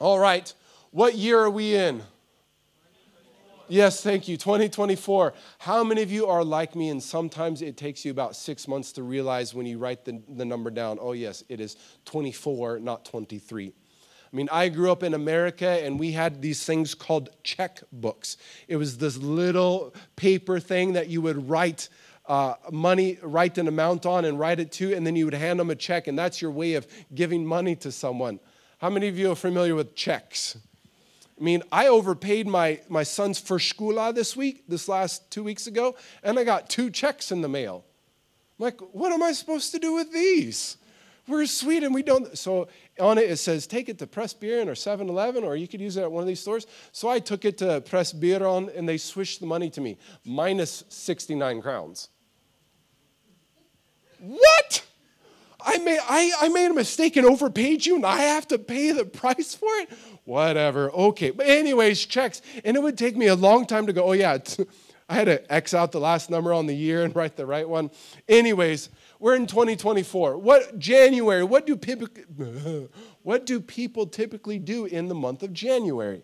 All right. What year are we in? Yes, thank you. 2024. How many of you are like me and sometimes it takes you about six months to realize when you write the, the number down, oh, yes, it is 24, not 23. I mean, I grew up in America and we had these things called checkbooks. It was this little paper thing that you would write uh, money, write an amount on and write it to, and then you would hand them a check, and that's your way of giving money to someone. How many of you are familiar with checks? I mean, I overpaid my, my son's first shkula this week, this last two weeks ago, and I got two checks in the mail. I'm like, what am I supposed to do with these? We're Sweden, we don't. So on it, it says, take it to Pressbyrån or 7 Eleven, or you could use it at one of these stores. So I took it to Pressbyrån, and they swished the money to me, minus 69 crowns. What? I made, I, I made a mistake and overpaid you, and I have to pay the price for it? whatever, okay. But, anyways, checks. And it would take me a long time to go, oh, yeah, I had to X out the last number on the year and write the right one. Anyways, we're in 2024. What January? What do people what do people typically do in the month of January?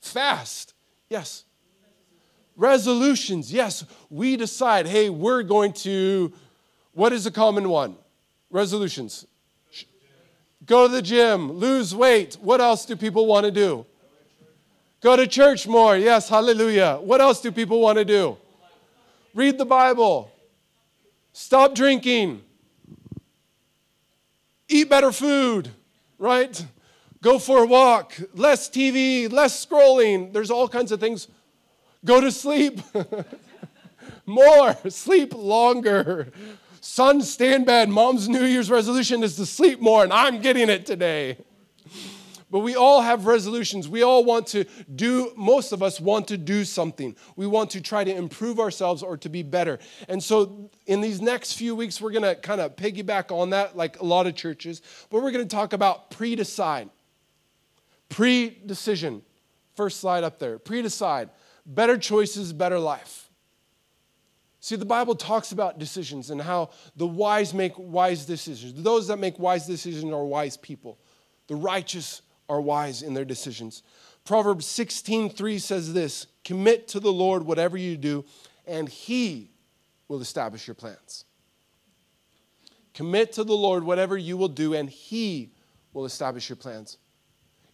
Fast. Yes. Resolutions. Yes, we decide, hey, we're going to what is a common one? Resolutions. Go to the gym, lose weight. What else do people want to do? Go to church more. Yes, hallelujah. What else do people want to do? Read the Bible. Stop drinking. Eat better food, right? Go for a walk. Less TV, less scrolling. There's all kinds of things. Go to sleep. more. Sleep longer. Son, stand bed, Mom's New Year's resolution is to sleep more, and I'm getting it today. But we all have resolutions. We all want to do, most of us want to do something. We want to try to improve ourselves or to be better. And so, in these next few weeks, we're going to kind of piggyback on that, like a lot of churches, but we're going to talk about pre decide. Pre decision. First slide up there. Pre decide. Better choices, better life. See, the Bible talks about decisions and how the wise make wise decisions. Those that make wise decisions are wise people. The righteous are wise in their decisions. Proverbs 16:3 says this, "Commit to the Lord whatever you do, and he will establish your plans." Commit to the Lord whatever you will do, and he will establish your plans.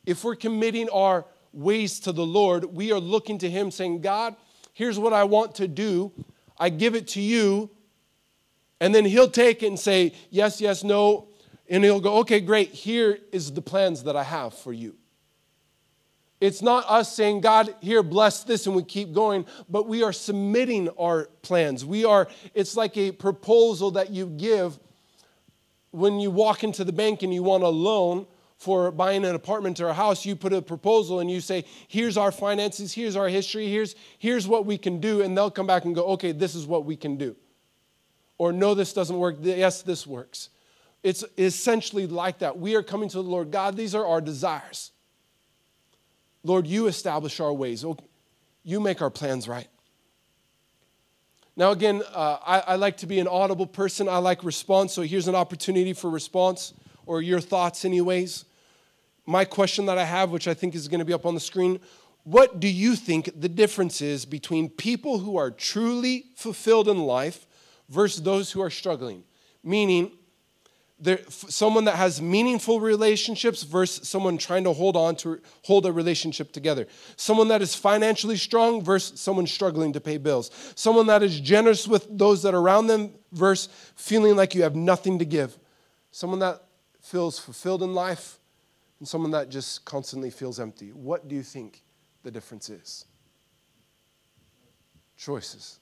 If we're committing our ways to the Lord, we are looking to him saying, "God, here's what I want to do." I give it to you, and then he'll take it and say, yes, yes, no. And he'll go, okay, great, here is the plans that I have for you. It's not us saying, God, here, bless this, and we keep going, but we are submitting our plans. We are, it's like a proposal that you give when you walk into the bank and you want a loan for buying an apartment or a house, you put a proposal and you say, here's our finances, here's our history, here's, here's what we can do. And they'll come back and go, okay, this is what we can do. Or no, this doesn't work. Yes, this works. It's essentially like that. We are coming to the Lord. God, these are our desires. Lord, you establish our ways. You make our plans right. Now, again, uh, I, I like to be an audible person. I like response. So here's an opportunity for response or your thoughts, anyways. My question that I have, which I think is going to be up on the screen what do you think the difference is between people who are truly fulfilled in life versus those who are struggling? Meaning, there, someone that has meaningful relationships versus someone trying to hold on to hold a relationship together. Someone that is financially strong versus someone struggling to pay bills. Someone that is generous with those that are around them versus feeling like you have nothing to give. Someone that feels fulfilled in life and someone that just constantly feels empty. What do you think the difference is? Choices.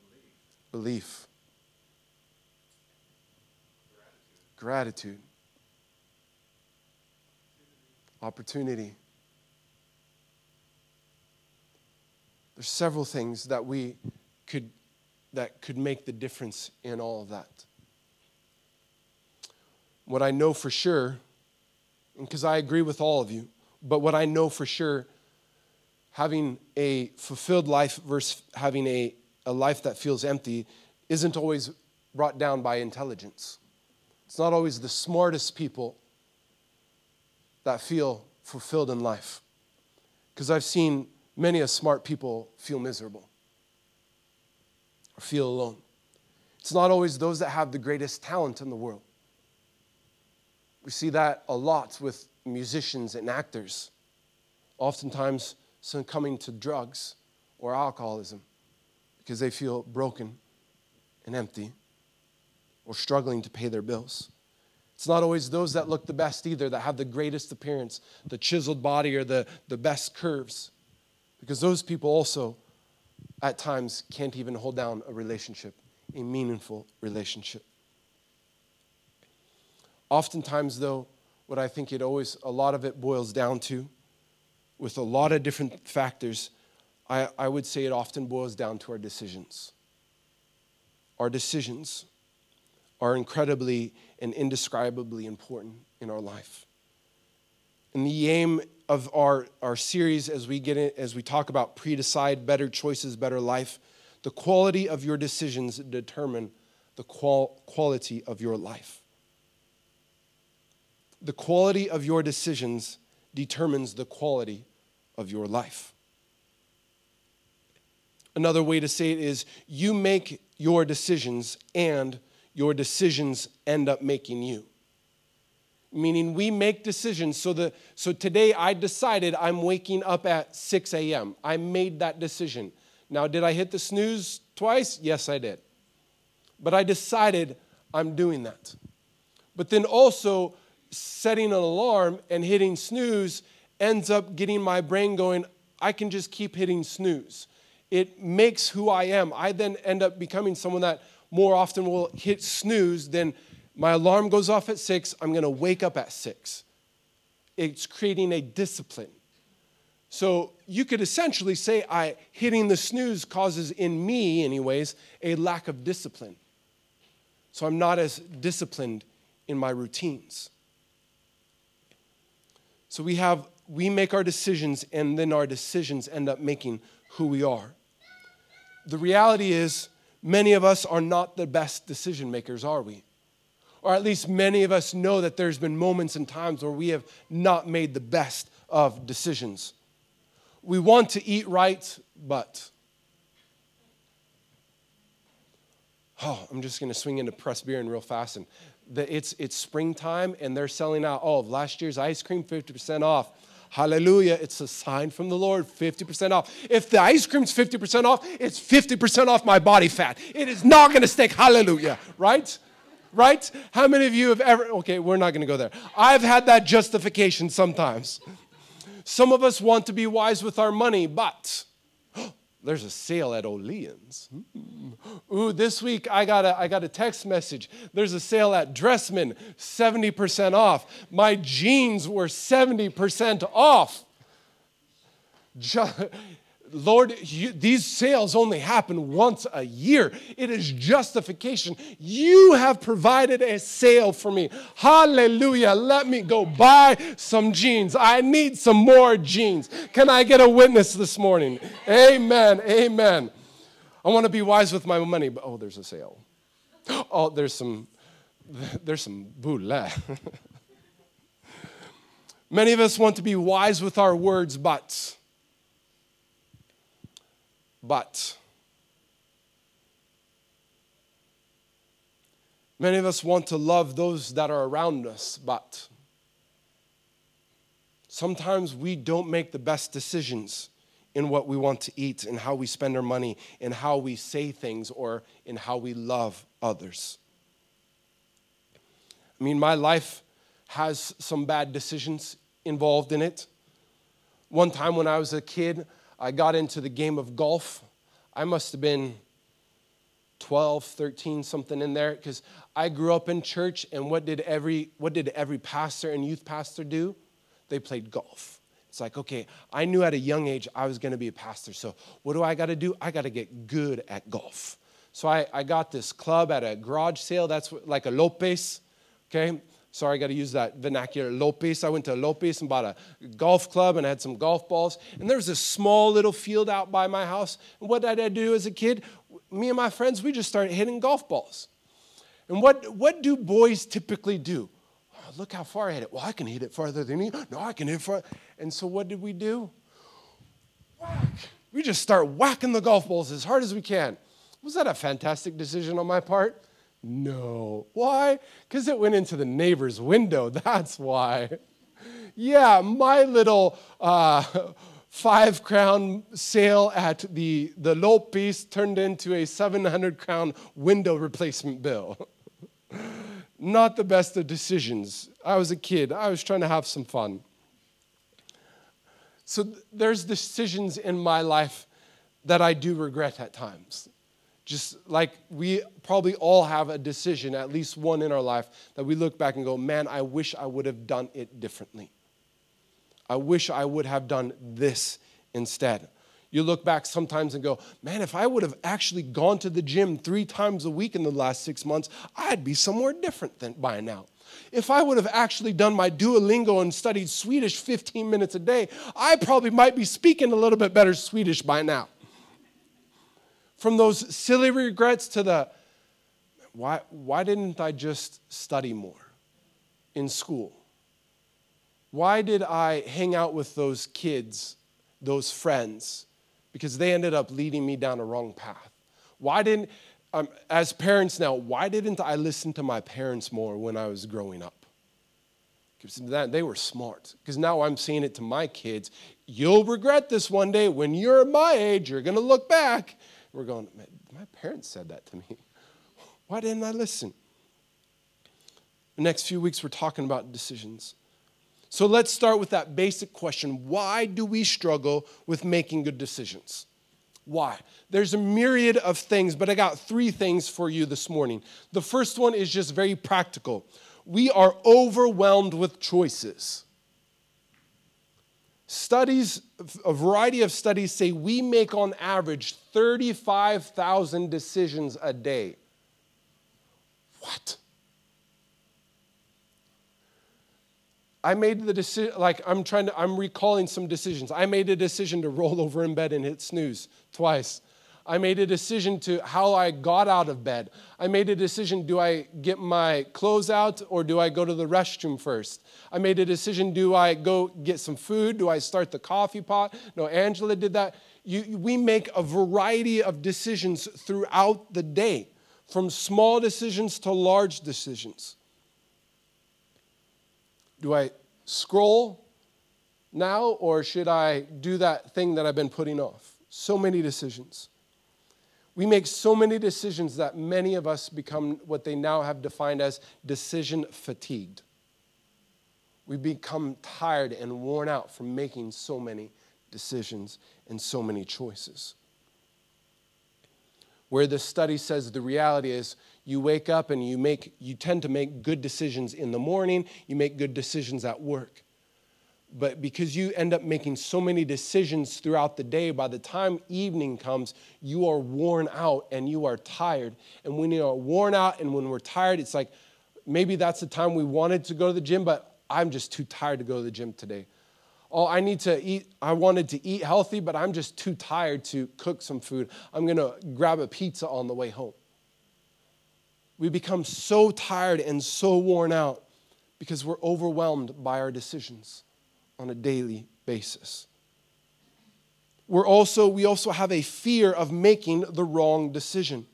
Belief. Belief. Gratitude. Opportunity. There's several things that we could that could make the difference in all of that. What I know for sure, because I agree with all of you, but what I know for sure, having a fulfilled life versus having a, a life that feels empty isn't always brought down by intelligence. It's not always the smartest people that feel fulfilled in life. Because I've seen many a smart people feel miserable or feel alone. It's not always those that have the greatest talent in the world. We see that a lot with musicians and actors, oftentimes succumbing to drugs or alcoholism because they feel broken and empty or struggling to pay their bills. It's not always those that look the best either, that have the greatest appearance, the chiseled body or the, the best curves, because those people also at times can't even hold down a relationship, a meaningful relationship. Oftentimes, though, what I think it always, a lot of it boils down to, with a lot of different factors, I, I would say it often boils down to our decisions. Our decisions are incredibly and indescribably important in our life. And the aim of our, our series as we get in, as we talk about pre-decide better choices, better life, the quality of your decisions determine the qual- quality of your life the quality of your decisions determines the quality of your life. Another way to say it is you make your decisions and your decisions end up making you. Meaning we make decisions. So, the, so today I decided I'm waking up at 6 a.m. I made that decision. Now, did I hit the snooze twice? Yes, I did. But I decided I'm doing that. But then also, setting an alarm and hitting snooze ends up getting my brain going, I can just keep hitting snooze. It makes who I am. I then end up becoming someone that more often will hit snooze than my alarm goes off at six, I'm gonna wake up at six. It's creating a discipline. So you could essentially say I hitting the snooze causes in me anyways a lack of discipline. So I'm not as disciplined in my routines. So we have we make our decisions and then our decisions end up making who we are. The reality is many of us are not the best decision makers, are we? Or at least many of us know that there's been moments and times where we have not made the best of decisions. We want to eat right, but oh, I'm just going to swing into Pressbyrån real fast and the, it's, it's springtime and they're selling out, all oh, last year's ice cream, 50% off. Hallelujah. It's a sign from the Lord, 50% off. If the ice cream's 50% off, it's 50% off my body fat. It is not going to stick. Hallelujah. Right? Right? How many of you have ever, okay, we're not going to go there. I've had that justification sometimes. Some of us want to be wise with our money, but there's a sale at Åhléns. Hmm. Ooh, this week I got, a, I got a text message. There's a sale at Dressman, 70% off. My jeans were 70% off. Lord, you, these sales only happen once a year. It is justification. You have provided a sale for me. Hallelujah. Let me go buy some jeans. I need some more jeans. Can I get a witness this morning? Amen. Amen. I want to be wise with my money, but oh, there's a sale. Oh, there's some there's some boule. Many of us want to be wise with our words, but but many of us want to love those that are around us, but sometimes we don't make the best decisions in what we want to eat, in how we spend our money, in how we say things, or in how we love others. I mean, my life has some bad decisions involved in it. One time when I was a kid, I got into the game of golf. I must have been 12, 13, something in there, because I grew up in church, and what did every what did every pastor and youth pastor do? They played golf. It's like, okay, I knew at a young age I was gonna be a pastor. So what do I gotta do? I gotta get good at golf. So I, I got this club at a garage sale, that's like a loppis, okay? Sorry, I got to use that vernacular. loppis. I went to loppis and bought a golf club and I had some golf balls. And there was a small little field out by my house. And what did I do as a kid? Me and my friends, we just started hitting golf balls. And what, what do boys typically do? Oh, look how far I hit it. Well, I can hit it farther than you. No, I can hit it far. And so what did we do? Whack. We just start whacking the golf balls as hard as we can. Was that a fantastic decision on my part? No. Why? Because it went into the neighbor's window. That's why. Yeah, my little uh, five crown sale at the, the loppis turned into a 700 crown window replacement bill. Not the best of decisions. I was a kid, I was trying to have some fun. So there's decisions in my life that I do regret at times. Just like we probably all have a decision, at least one in our life, that we look back and go, man, I wish I would have done it differently. I wish I would have done this instead. You look back sometimes and go, man, if I would have actually gone to the gym three times a week in the last six months, I'd be somewhere different than by now. If I would have actually done my Duolingo and studied Swedish 15 minutes a day, I probably might be speaking a little bit better Swedish by now from those silly regrets to the why, why didn't I just study more in school? Why did I hang out with those kids, those friends? Because they ended up leading me down a wrong path. Why didn't, um, as parents now, why didn't I listen to my parents more when I was growing up? Because they were smart. Because now I'm saying it to my kids. You'll regret this one day. When you're my age, you're going to look back we're going, my parents said that to me. Why didn't I listen? The next few weeks, we're talking about decisions. So let's start with that basic question Why do we struggle with making good decisions? Why? There's a myriad of things, but I got three things for you this morning. The first one is just very practical. We are overwhelmed with choices. Studies, a variety of studies say we make on average 35,000 decisions a day. What? I made the decision, like I'm trying to, I'm recalling some decisions. I made a decision to roll over in bed and hit snooze twice. I made a decision to how I got out of bed. I made a decision do I get my clothes out or do I go to the restroom first? I made a decision do I go get some food? Do I start the coffee pot? No, Angela did that. You, we make a variety of decisions throughout the day, from small decisions to large decisions. Do I scroll now or should I do that thing that I've been putting off? So many decisions. We make so many decisions that many of us become what they now have defined as decision fatigued. We become tired and worn out from making so many decisions and so many choices. Where the study says the reality is you wake up and you make you tend to make good decisions in the morning, you make good decisions at work but because you end up making so many decisions throughout the day, by the time evening comes, you are worn out and you are tired. And when you are worn out and when we're tired, it's like maybe that's the time we wanted to go to the gym, but I'm just too tired to go to the gym today. Oh, I need to eat, I wanted to eat healthy, but I'm just too tired to cook some food. I'm gonna grab a pizza on the way home. We become so tired and so worn out because we're overwhelmed by our decisions on a daily basis. We're also, we also have a fear of making the wrong decision.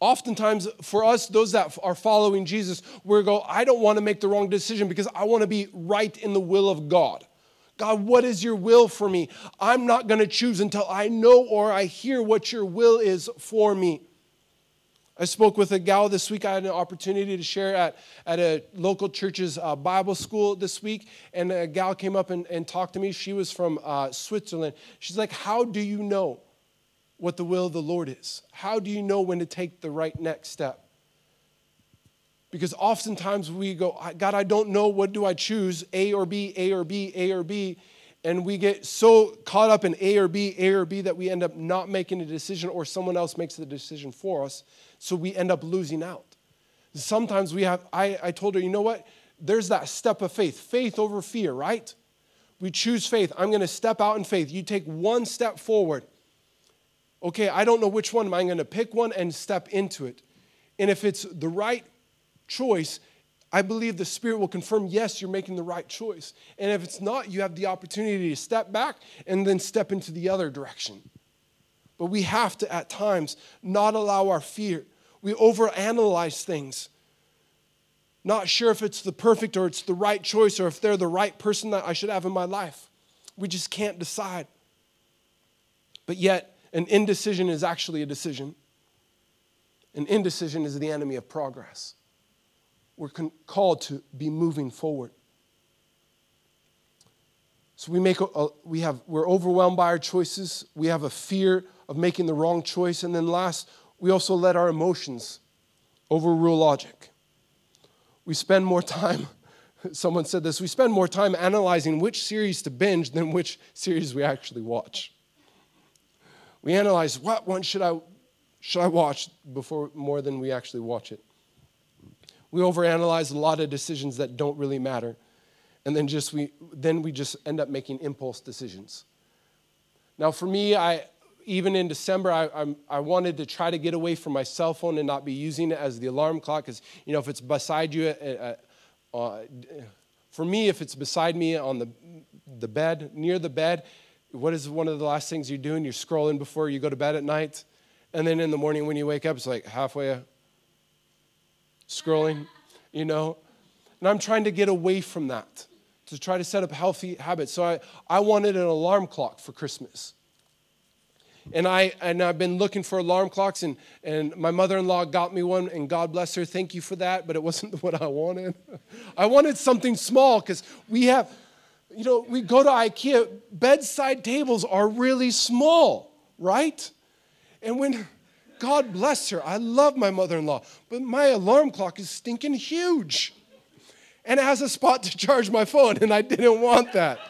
Oftentimes, for us, those that are following Jesus, we go, I don't want to make the wrong decision because I want to be right in the will of God. God, what is your will for me? I'm not going to choose until I know or I hear what your will is for me. I spoke with a gal this week. I had an opportunity to share at, at a local church's uh, Bible school this week, and a gal came up and, and talked to me. She was from uh, Switzerland. She's like, How do you know what the will of the Lord is? How do you know when to take the right next step? Because oftentimes we go, God, I don't know what do I choose, A or B, A or B, A or B. And we get so caught up in A or B, A or B that we end up not making a decision or someone else makes the decision for us so we end up losing out. Sometimes we have, I, I told her, you know what? There's that step of faith, faith over fear, right? We choose faith. I'm going to step out in faith. You take one step forward. Okay, I don't know which one. Am I'm going to pick one and step into it. And if it's the right choice, I believe the Spirit will confirm, yes, you're making the right choice. And if it's not, you have the opportunity to step back and then step into the other direction. But we have to, at times, not allow our fear. We overanalyze things. Not sure if it's the perfect or it's the right choice or if they're the right person that I should have in my life. We just can't decide. But yet, an indecision is actually a decision. An indecision is the enemy of progress. We're con- called to be moving forward. So we make a, a, we have we're overwhelmed by our choices. We have a fear of making the wrong choice, and then last, we also let our emotions overrule logic. We spend more time. Someone said this. We spend more time analyzing which series to binge than which series we actually watch. We analyze what one should I should I watch before more than we actually watch it. We overanalyze a lot of decisions that don't really matter. And then just we then we just end up making impulse decisions. Now for me, I even in December, I, I, I, wanted to try to get away from my cell phone and not be using it as the alarm clock. Because, you know, if it's beside you, uh, uh, uh, for me, if it's beside me on the, the bed, near the bed, what is one of the last things you're doing? You're scrolling before you go to bed at night. And then in the morning when you wake up, it's like halfway scrolling, you know? And I'm trying to get away from that to try to set up healthy habits. So I, I wanted an alarm clock for Christmas. And, I, and I've been looking for alarm clocks, and, and my mother in law got me one, and God bless her. Thank you for that, but it wasn't what I wanted. I wanted something small because we have, you know, we go to IKEA, bedside tables are really small, right? And when, God bless her, I love my mother in law, but my alarm clock is stinking huge. And it has a spot to charge my phone, and I didn't want that.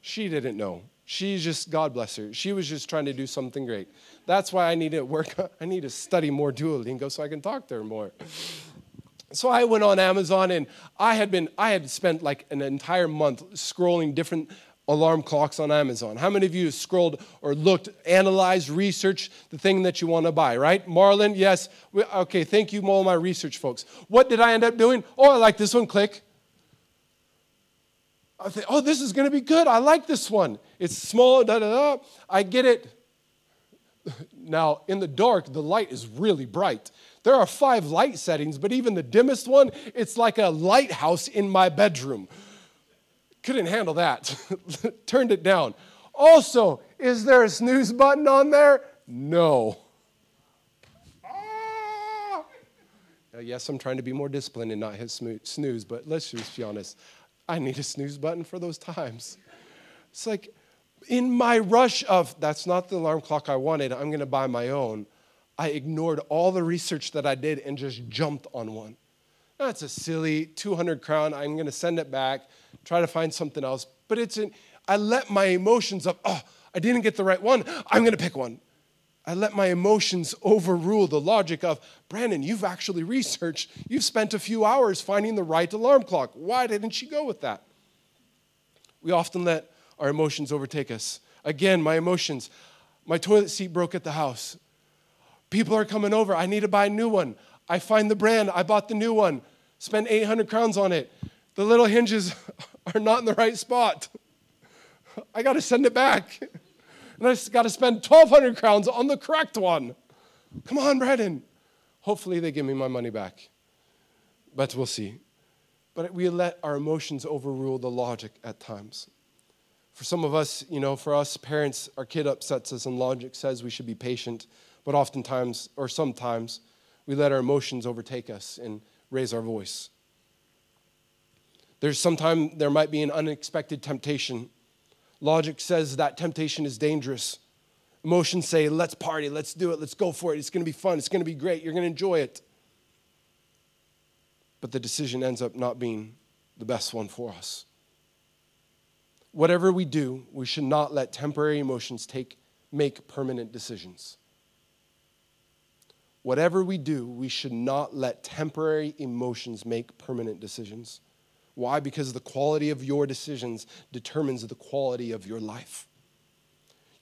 She didn't know. She's just, God bless her. She was just trying to do something great. That's why I need to work, I need to study more Duolingo so I can talk to her more. So I went on Amazon and I had been, I had spent like an entire month scrolling different alarm clocks on Amazon. How many of you have scrolled or looked, analyzed, researched the thing that you want to buy, right? Marlon, yes. Okay, thank you, all my research folks. What did I end up doing? Oh, I like this one, click. I think, oh, this is going to be good. I like this one. It's small, da da da. I get it. Now, in the dark, the light is really bright. There are five light settings, but even the dimmest one, it's like a lighthouse in my bedroom. Couldn't handle that. Turned it down. Also, is there a snooze button on there? No. Ah! Yes, I'm trying to be more disciplined and not hit snooze, but let's just be honest. I need a snooze button for those times. It's like in my rush of that's not the alarm clock I wanted, I'm going to buy my own. I ignored all the research that I did and just jumped on one. That's a silly 200 crown. I'm going to send it back, try to find something else. But it's an, I let my emotions up. Oh, I didn't get the right one. I'm going to pick one. I let my emotions overrule the logic of, Brandon, you've actually researched, you've spent a few hours finding the right alarm clock. Why didn't she go with that? We often let our emotions overtake us. Again, my emotions. My toilet seat broke at the house. People are coming over. I need to buy a new one. I find the brand. I bought the new one. Spend 800 crowns on it. The little hinges are not in the right spot. I got to send it back. and I got to spend 1,200 crowns on the correct one. Come on, Brandon. Hopefully, they give me my money back. But we'll see. But we let our emotions overrule the logic at times. For some of us, you know, for us parents, our kid upsets us and logic says we should be patient, but oftentimes, or sometimes, we let our emotions overtake us and raise our voice. There's sometimes there might be an unexpected temptation Logic says that temptation is dangerous. Emotions say, let's party, let's do it, let's go for it. It's going to be fun, it's going to be great, you're going to enjoy it. But the decision ends up not being the best one for us. Whatever we do, we should not let temporary emotions take, make permanent decisions. Whatever we do, we should not let temporary emotions make permanent decisions. Why? Because the quality of your decisions determines the quality of your life.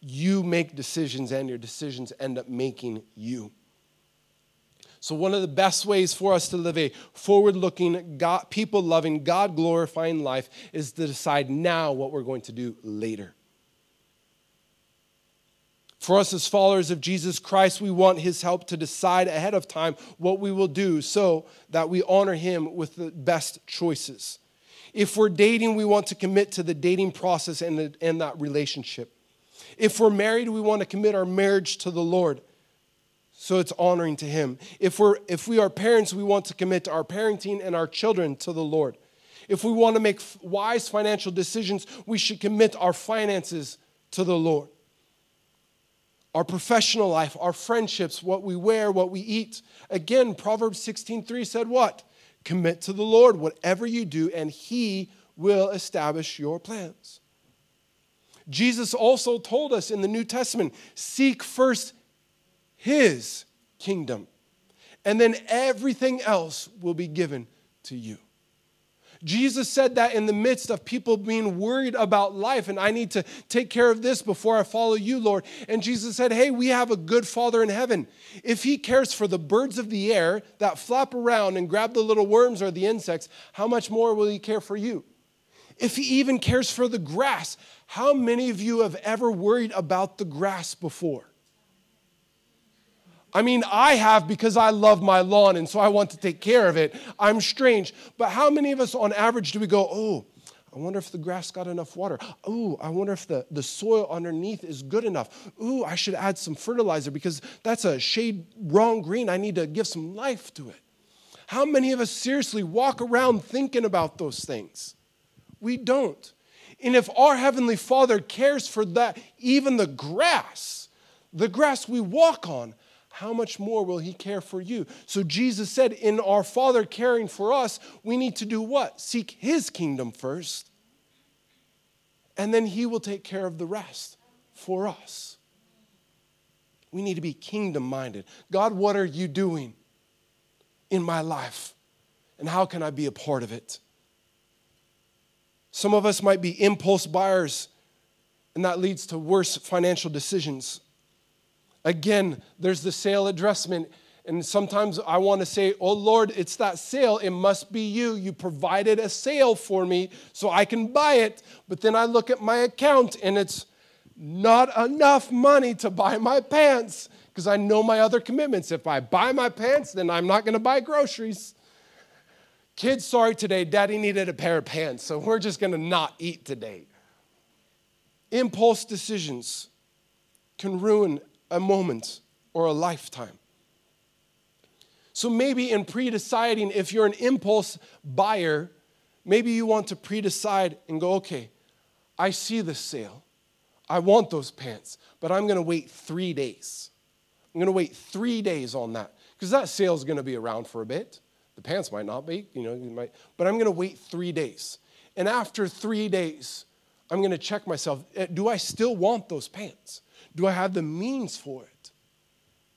You make decisions, and your decisions end up making you. So, one of the best ways for us to live a forward looking, people loving, God glorifying life is to decide now what we're going to do later. For us as followers of Jesus Christ, we want his help to decide ahead of time what we will do so that we honor him with the best choices. If we're dating, we want to commit to the dating process and, the, and that relationship. If we're married, we want to commit our marriage to the Lord so it's honoring to him if we're if we are parents we want to commit our parenting and our children to the lord if we want to make wise financial decisions we should commit our finances to the lord our professional life our friendships what we wear what we eat again proverbs 16:3 said what commit to the lord whatever you do and he will establish your plans jesus also told us in the new testament seek first his kingdom. And then everything else will be given to you. Jesus said that in the midst of people being worried about life, and I need to take care of this before I follow you, Lord. And Jesus said, Hey, we have a good Father in heaven. If He cares for the birds of the air that flap around and grab the little worms or the insects, how much more will He care for you? If He even cares for the grass, how many of you have ever worried about the grass before? I mean, I have because I love my lawn and so I want to take care of it. I'm strange. But how many of us on average do we go, oh, I wonder if the grass got enough water. Oh, I wonder if the, the soil underneath is good enough. Ooh, I should add some fertilizer because that's a shade wrong green. I need to give some life to it. How many of us seriously walk around thinking about those things? We don't. And if our Heavenly Father cares for that, even the grass, the grass we walk on, how much more will he care for you? So Jesus said, in our Father caring for us, we need to do what? Seek his kingdom first. And then he will take care of the rest for us. We need to be kingdom minded. God, what are you doing in my life? And how can I be a part of it? Some of us might be impulse buyers, and that leads to worse financial decisions. Again, there's the sale at Dressman. And sometimes I want to say, Oh Lord, it's that sale. It must be you. You provided a sale for me so I can buy it. But then I look at my account and it's not enough money to buy my pants because I know my other commitments. If I buy my pants, then I'm not going to buy groceries. Kids, sorry today, daddy needed a pair of pants, so we're just going to not eat today. Impulse decisions can ruin a moment or a lifetime. So maybe in pre deciding, if you're an impulse buyer, maybe you want to pre decide and go, okay, I see this sale. I want those pants, but I'm going to wait three days. I'm going to wait three days on that because that sale is going to be around for a bit. The pants might not be, you know, you might, but I'm going to wait three days. And after three days, I'm going to check myself eh, do I still want those pants? Do I have the means for it?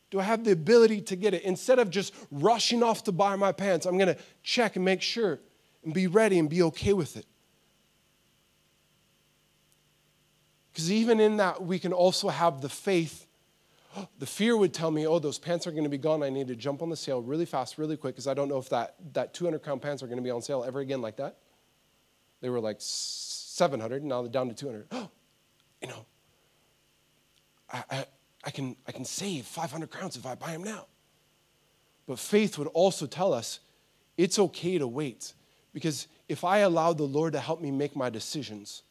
Do I have the ability to get it? Instead of just rushing off to buy my pants, I'm going to check and make sure and be ready and be okay with it. Because even in that, we can also have the faith. The fear would tell me, oh, those pants are going to be gone. I need to jump on the sale really fast, really quick, because I don't know if that, that 200 pound pants are going to be on sale ever again like that. They were like 700, now they're down to 200. you know, I, I, I, can, I can save 500 crowns if I buy them now. But faith would also tell us it's okay to wait because if I allow the Lord to help me make my decisions,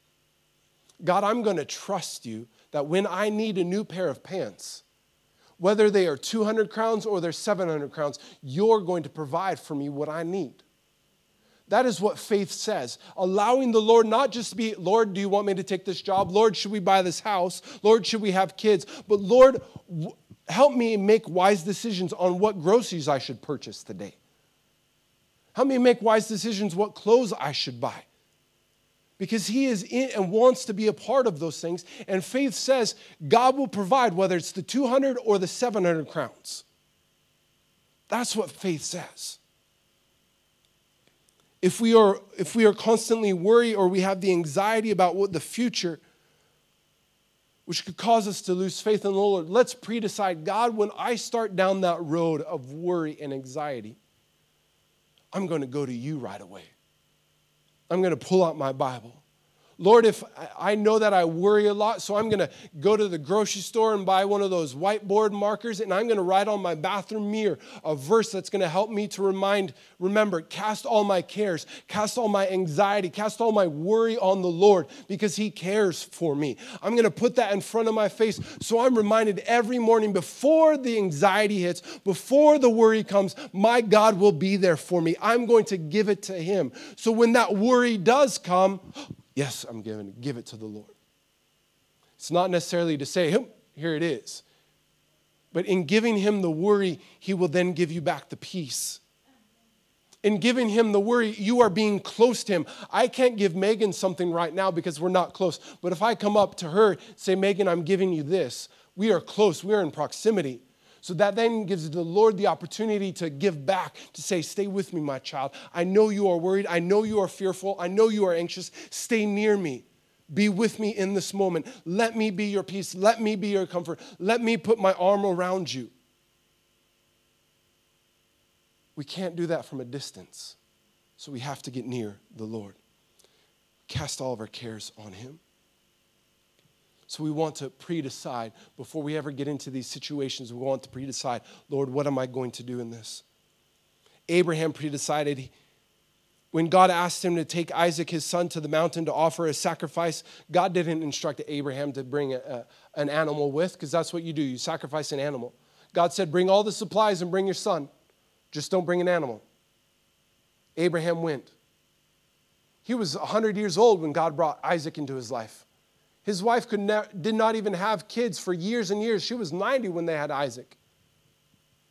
God, I'm going to trust you that when I need a new pair of pants, whether they are 200 crowns or they're 700 crowns, you're going to provide for me what I need. That is what faith says. Allowing the Lord not just to be, Lord, do you want me to take this job? Lord, should we buy this house? Lord, should we have kids? But Lord, help me make wise decisions on what groceries I should purchase today. Help me make wise decisions what clothes I should buy. Because he is in and wants to be a part of those things. And faith says God will provide, whether it's the 200 or the 700 crowns. That's what faith says if we are if we are constantly worried or we have the anxiety about what the future which could cause us to lose faith in the Lord. Let's pre decide God, when I start down that road of worry and anxiety, I'm going to go to you right away. I'm going to pull out my Bible. Lord, if I know that I worry a lot, so I'm going to go to the grocery store and buy one of those whiteboard markers, and I'm going to write on my bathroom mirror a verse that's going to help me to remind, remember, cast all my cares, cast all my anxiety, cast all my worry on the Lord because He cares for me. I'm going to put that in front of my face so I'm reminded every morning before the anxiety hits, before the worry comes, my God will be there for me. I'm going to give it to Him. So when that worry does come, Yes, I'm giving. Give it to the Lord. It's not necessarily to say, here it is. But in giving him the worry, he will then give you back the peace. In giving him the worry, you are being close to him. I can't give Megan something right now because we're not close. But if I come up to her, say, Megan, I'm giving you this, we are close, we are in proximity. So that then gives the Lord the opportunity to give back, to say, Stay with me, my child. I know you are worried. I know you are fearful. I know you are anxious. Stay near me. Be with me in this moment. Let me be your peace. Let me be your comfort. Let me put my arm around you. We can't do that from a distance. So we have to get near the Lord. Cast all of our cares on Him. So we want to pre decide before we ever get into these situations. We want to pre decide, Lord, what am I going to do in this? Abraham pre decided when God asked him to take Isaac, his son, to the mountain to offer a sacrifice, God didn't instruct Abraham to bring a, a, an animal with, because that's what you do. You sacrifice an animal. God said, Bring all the supplies and bring your son. Just don't bring an animal. Abraham went. He was 100 years old when God brought Isaac into his life. His wife could ne- did not even have kids for years and years. She was 90 when they had Isaac.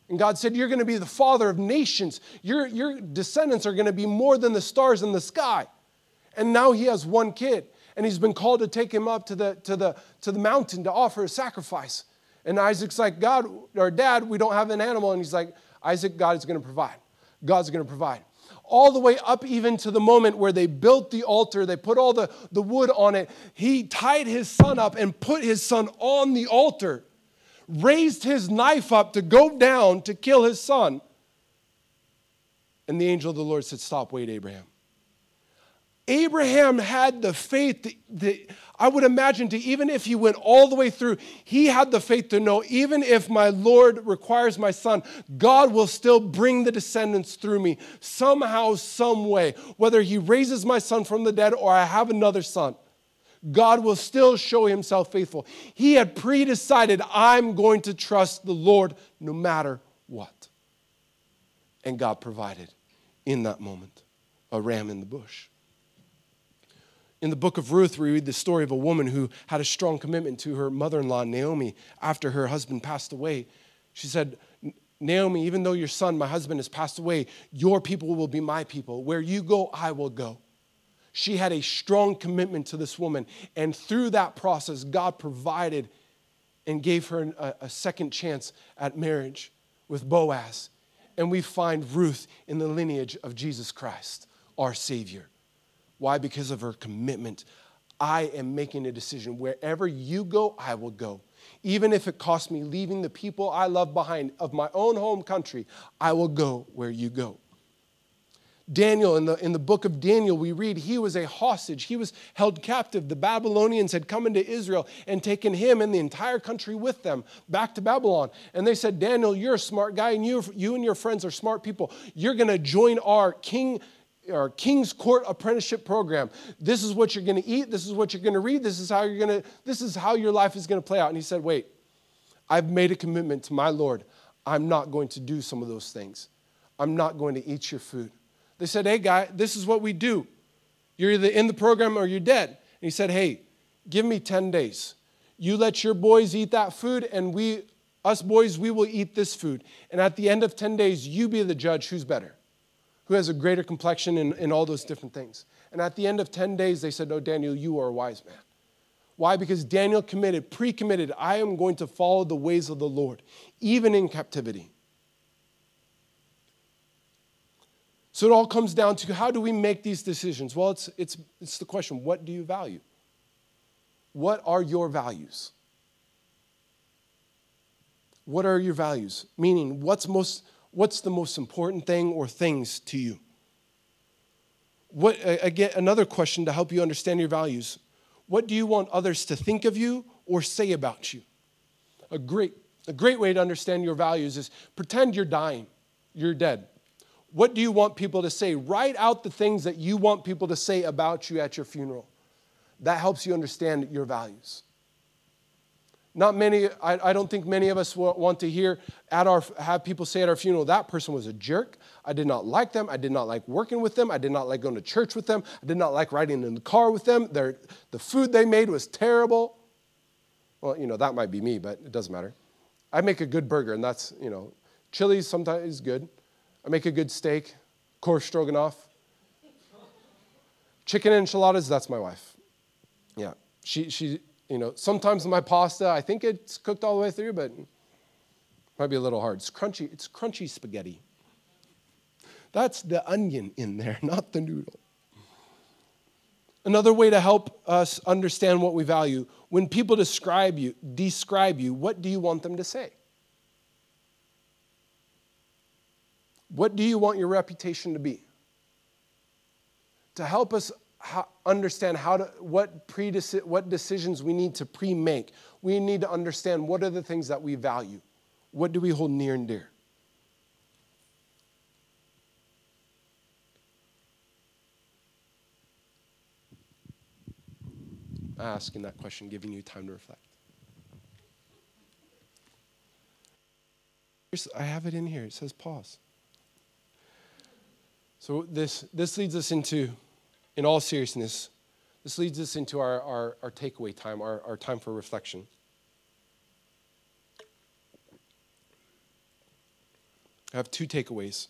And God said, You're going to be the father of nations. Your, your descendants are going to be more than the stars in the sky. And now he has one kid. And he's been called to take him up to the, to the, to the mountain to offer a sacrifice. And Isaac's like, God, or dad, we don't have an animal. And he's like, Isaac, God is going to provide. God's going to provide all the way up even to the moment where they built the altar, they put all the, the wood on it. He tied his son up and put his son on the altar, raised his knife up to go down to kill his son. And the angel of the Lord said, Stop, wait, Abraham. Abraham had the faith that, that, I would imagine to even if he went all the way through, he had the faith to know even if my Lord requires my son, God will still bring the descendants through me somehow, some way. Whether he raises my son from the dead or I have another son, God will still show himself faithful. He had pre decided, I'm going to trust the Lord no matter what. And God provided in that moment a ram in the bush. In the book of Ruth, we read the story of a woman who had a strong commitment to her mother in law, Naomi, after her husband passed away. She said, Naomi, even though your son, my husband, has passed away, your people will be my people. Where you go, I will go. She had a strong commitment to this woman. And through that process, God provided and gave her a, a second chance at marriage with Boaz. And we find Ruth in the lineage of Jesus Christ, our Savior. Why? Because of her commitment. I am making a decision. Wherever you go, I will go. Even if it costs me leaving the people I love behind of my own home country, I will go where you go. Daniel, in the, in the book of Daniel, we read he was a hostage. He was held captive. The Babylonians had come into Israel and taken him and the entire country with them back to Babylon. And they said, Daniel, you're a smart guy, and you, you and your friends are smart people. You're going to join our king our King's Court apprenticeship program. This is what you're going to eat. This is what you're going to read. This is how you're going to. This is how your life is going to play out. And he said, "Wait, I've made a commitment to my Lord. I'm not going to do some of those things. I'm not going to eat your food." They said, "Hey, guy, this is what we do. You're either in the program or you're dead." And he said, "Hey, give me 10 days. You let your boys eat that food, and we, us boys, we will eat this food. And at the end of 10 days, you be the judge who's better." Who has a greater complexion and, all those different things. And at the end of 10 days, they said, No, Daniel, you are a wise man. Why? Because Daniel committed, pre committed, I am going to follow the ways of the Lord, even in captivity. So it all comes down to how do we make these decisions? Well, it's, it's, it's the question what do you value? What are your values? What are your values? Meaning, what's, most, what's the most important thing or things to you? What, again, another question to help you understand your values. What do you want others to think of you or say about you? A great, a great way to understand your values is pretend you're dying, you're dead. What do you want people to say? Write out the things that you want people to say about you at your funeral. That helps you understand your values. Not many, I, I, don't think many of us want to hear at our, have people say at our funeral, that person was a jerk. I did not like them. I did not like working with them. I did not like going to church with them. I did not like riding in the car with them. Their, the food they made was terrible. Well, you know, that might be me, but it doesn't matter. I make a good burger, and that's, you know, chili's sometimes is good. I make a good steak, course stroganoff. Chicken enchiladas, that's my wife. Yeah. She, she, you know, sometimes my pasta, I think it's cooked all the way through, but might be a little hard. It's crunchy, it's crunchy spaghetti. That's the onion in there, not the noodle. Another way to help us understand what we value, when people describe you, describe you, what do you want them to say? What do you want your reputation to be? To help us how, understand how to, what, pre what decisions we need to pre make. We need to understand what are the things that we value. What do we hold near and dear? Asking that question, giving you time to reflect. I have it in here. It says pause. So this, this leads us into in all seriousness, this leads us into our, our, our takeaway time, our, our time for reflection. I have two takeaways.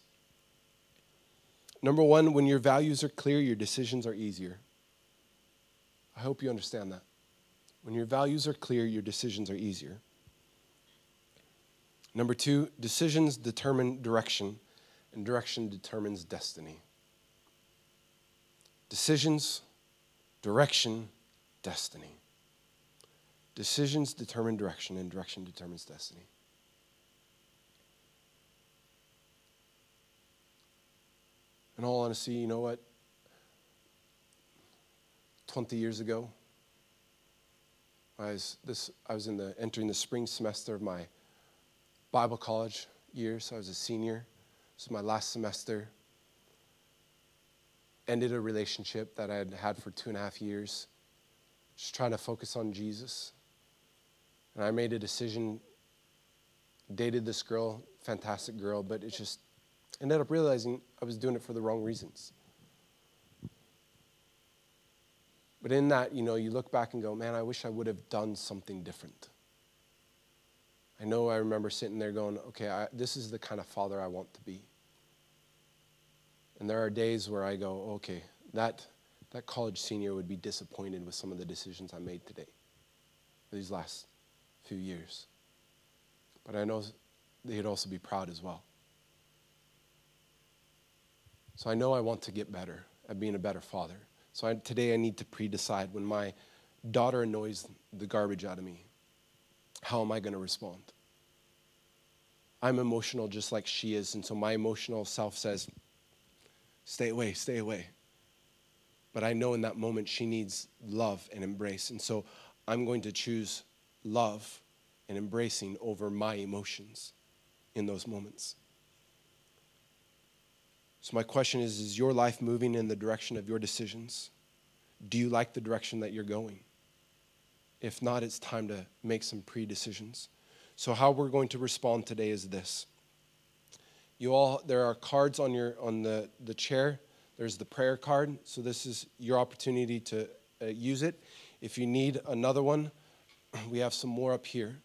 Number one, when your values are clear, your decisions are easier. I hope you understand that. When your values are clear, your decisions are easier. Number two, decisions determine direction, and direction determines destiny. Decisions, direction, destiny. Decisions determine direction, and direction determines destiny. In all honesty, you know what? 20 years ago, I was, this, I was in the, entering the spring semester of my Bible college year, so I was a senior. This was my last semester ended a relationship that I had had for two and a half years, just trying to focus on Jesus. And I made a decision, dated this girl, fantastic girl, but it just ended up realizing I was doing it for the wrong reasons. But in that, you know, you look back and go, man, I wish I would have done something different. I know I remember sitting there going, okay, I, this is the kind of father I want to be. And there are days where I go, okay, that, that college senior would be disappointed with some of the decisions I made today, these last few years. But I know they'd also be proud as well. So I know I want to get better at being a better father. So I, today I need to pre decide when my daughter annoys the garbage out of me, how am I going to respond? I'm emotional just like she is, and so my emotional self says, Stay away, stay away. But I know in that moment she needs love and embrace. And so I'm going to choose love and embracing over my emotions in those moments. So, my question is Is your life moving in the direction of your decisions? Do you like the direction that you're going? If not, it's time to make some pre decisions. So, how we're going to respond today is this you all, there are cards on, your, on the, the chair. There's the prayer card. So this is your opportunity to uh, use it. If you need another one, we have some more up here.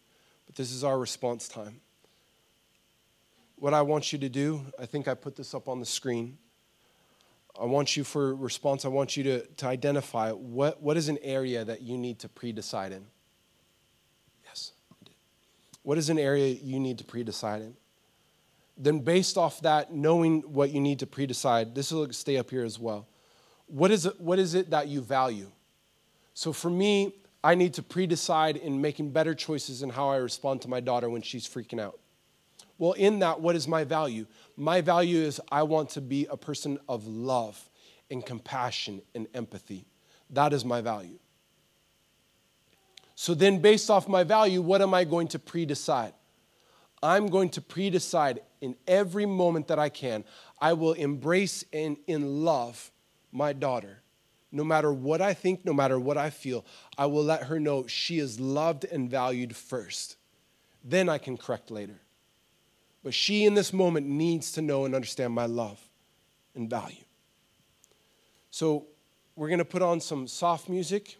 But this is our response time. What I want you to do, I think I put this up on the screen. I want you for response, I want you to, to identify what, what is an area that you need to pre decide in. Yes, What is an area you need to pre decide in? Then based off that, knowing what you need to pre-decide, this will stay up here as well. What is it, what is it that you value? So for me, I need to pre decide in making better choices in how I respond to my daughter when she's freaking out. Well, in that, what is my value? My value is I want to be a person of love and compassion and empathy. That is my value. So then, based off my value, what am I going to pre decide? I'm going to pre decide in every moment that I can, I will embrace and in love my daughter. No matter what I think, no matter what I feel, I will let her know she is loved and valued first. Then I can correct later. But she, in this moment, needs to know and understand my love and value. So, we're going to put on some soft music.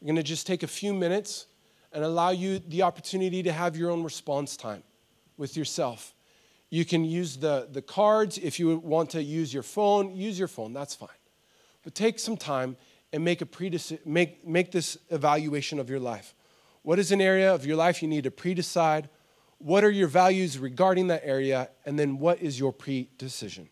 We're going to just take a few minutes and allow you the opportunity to have your own response time with yourself. You can use the, the cards. If you want to use your phone, use your phone. That's fine. But take some time and make, a predec- make, make this evaluation of your life. What is an area of your life you need to pre decide? What are your values regarding that area? And then what is your pre decision?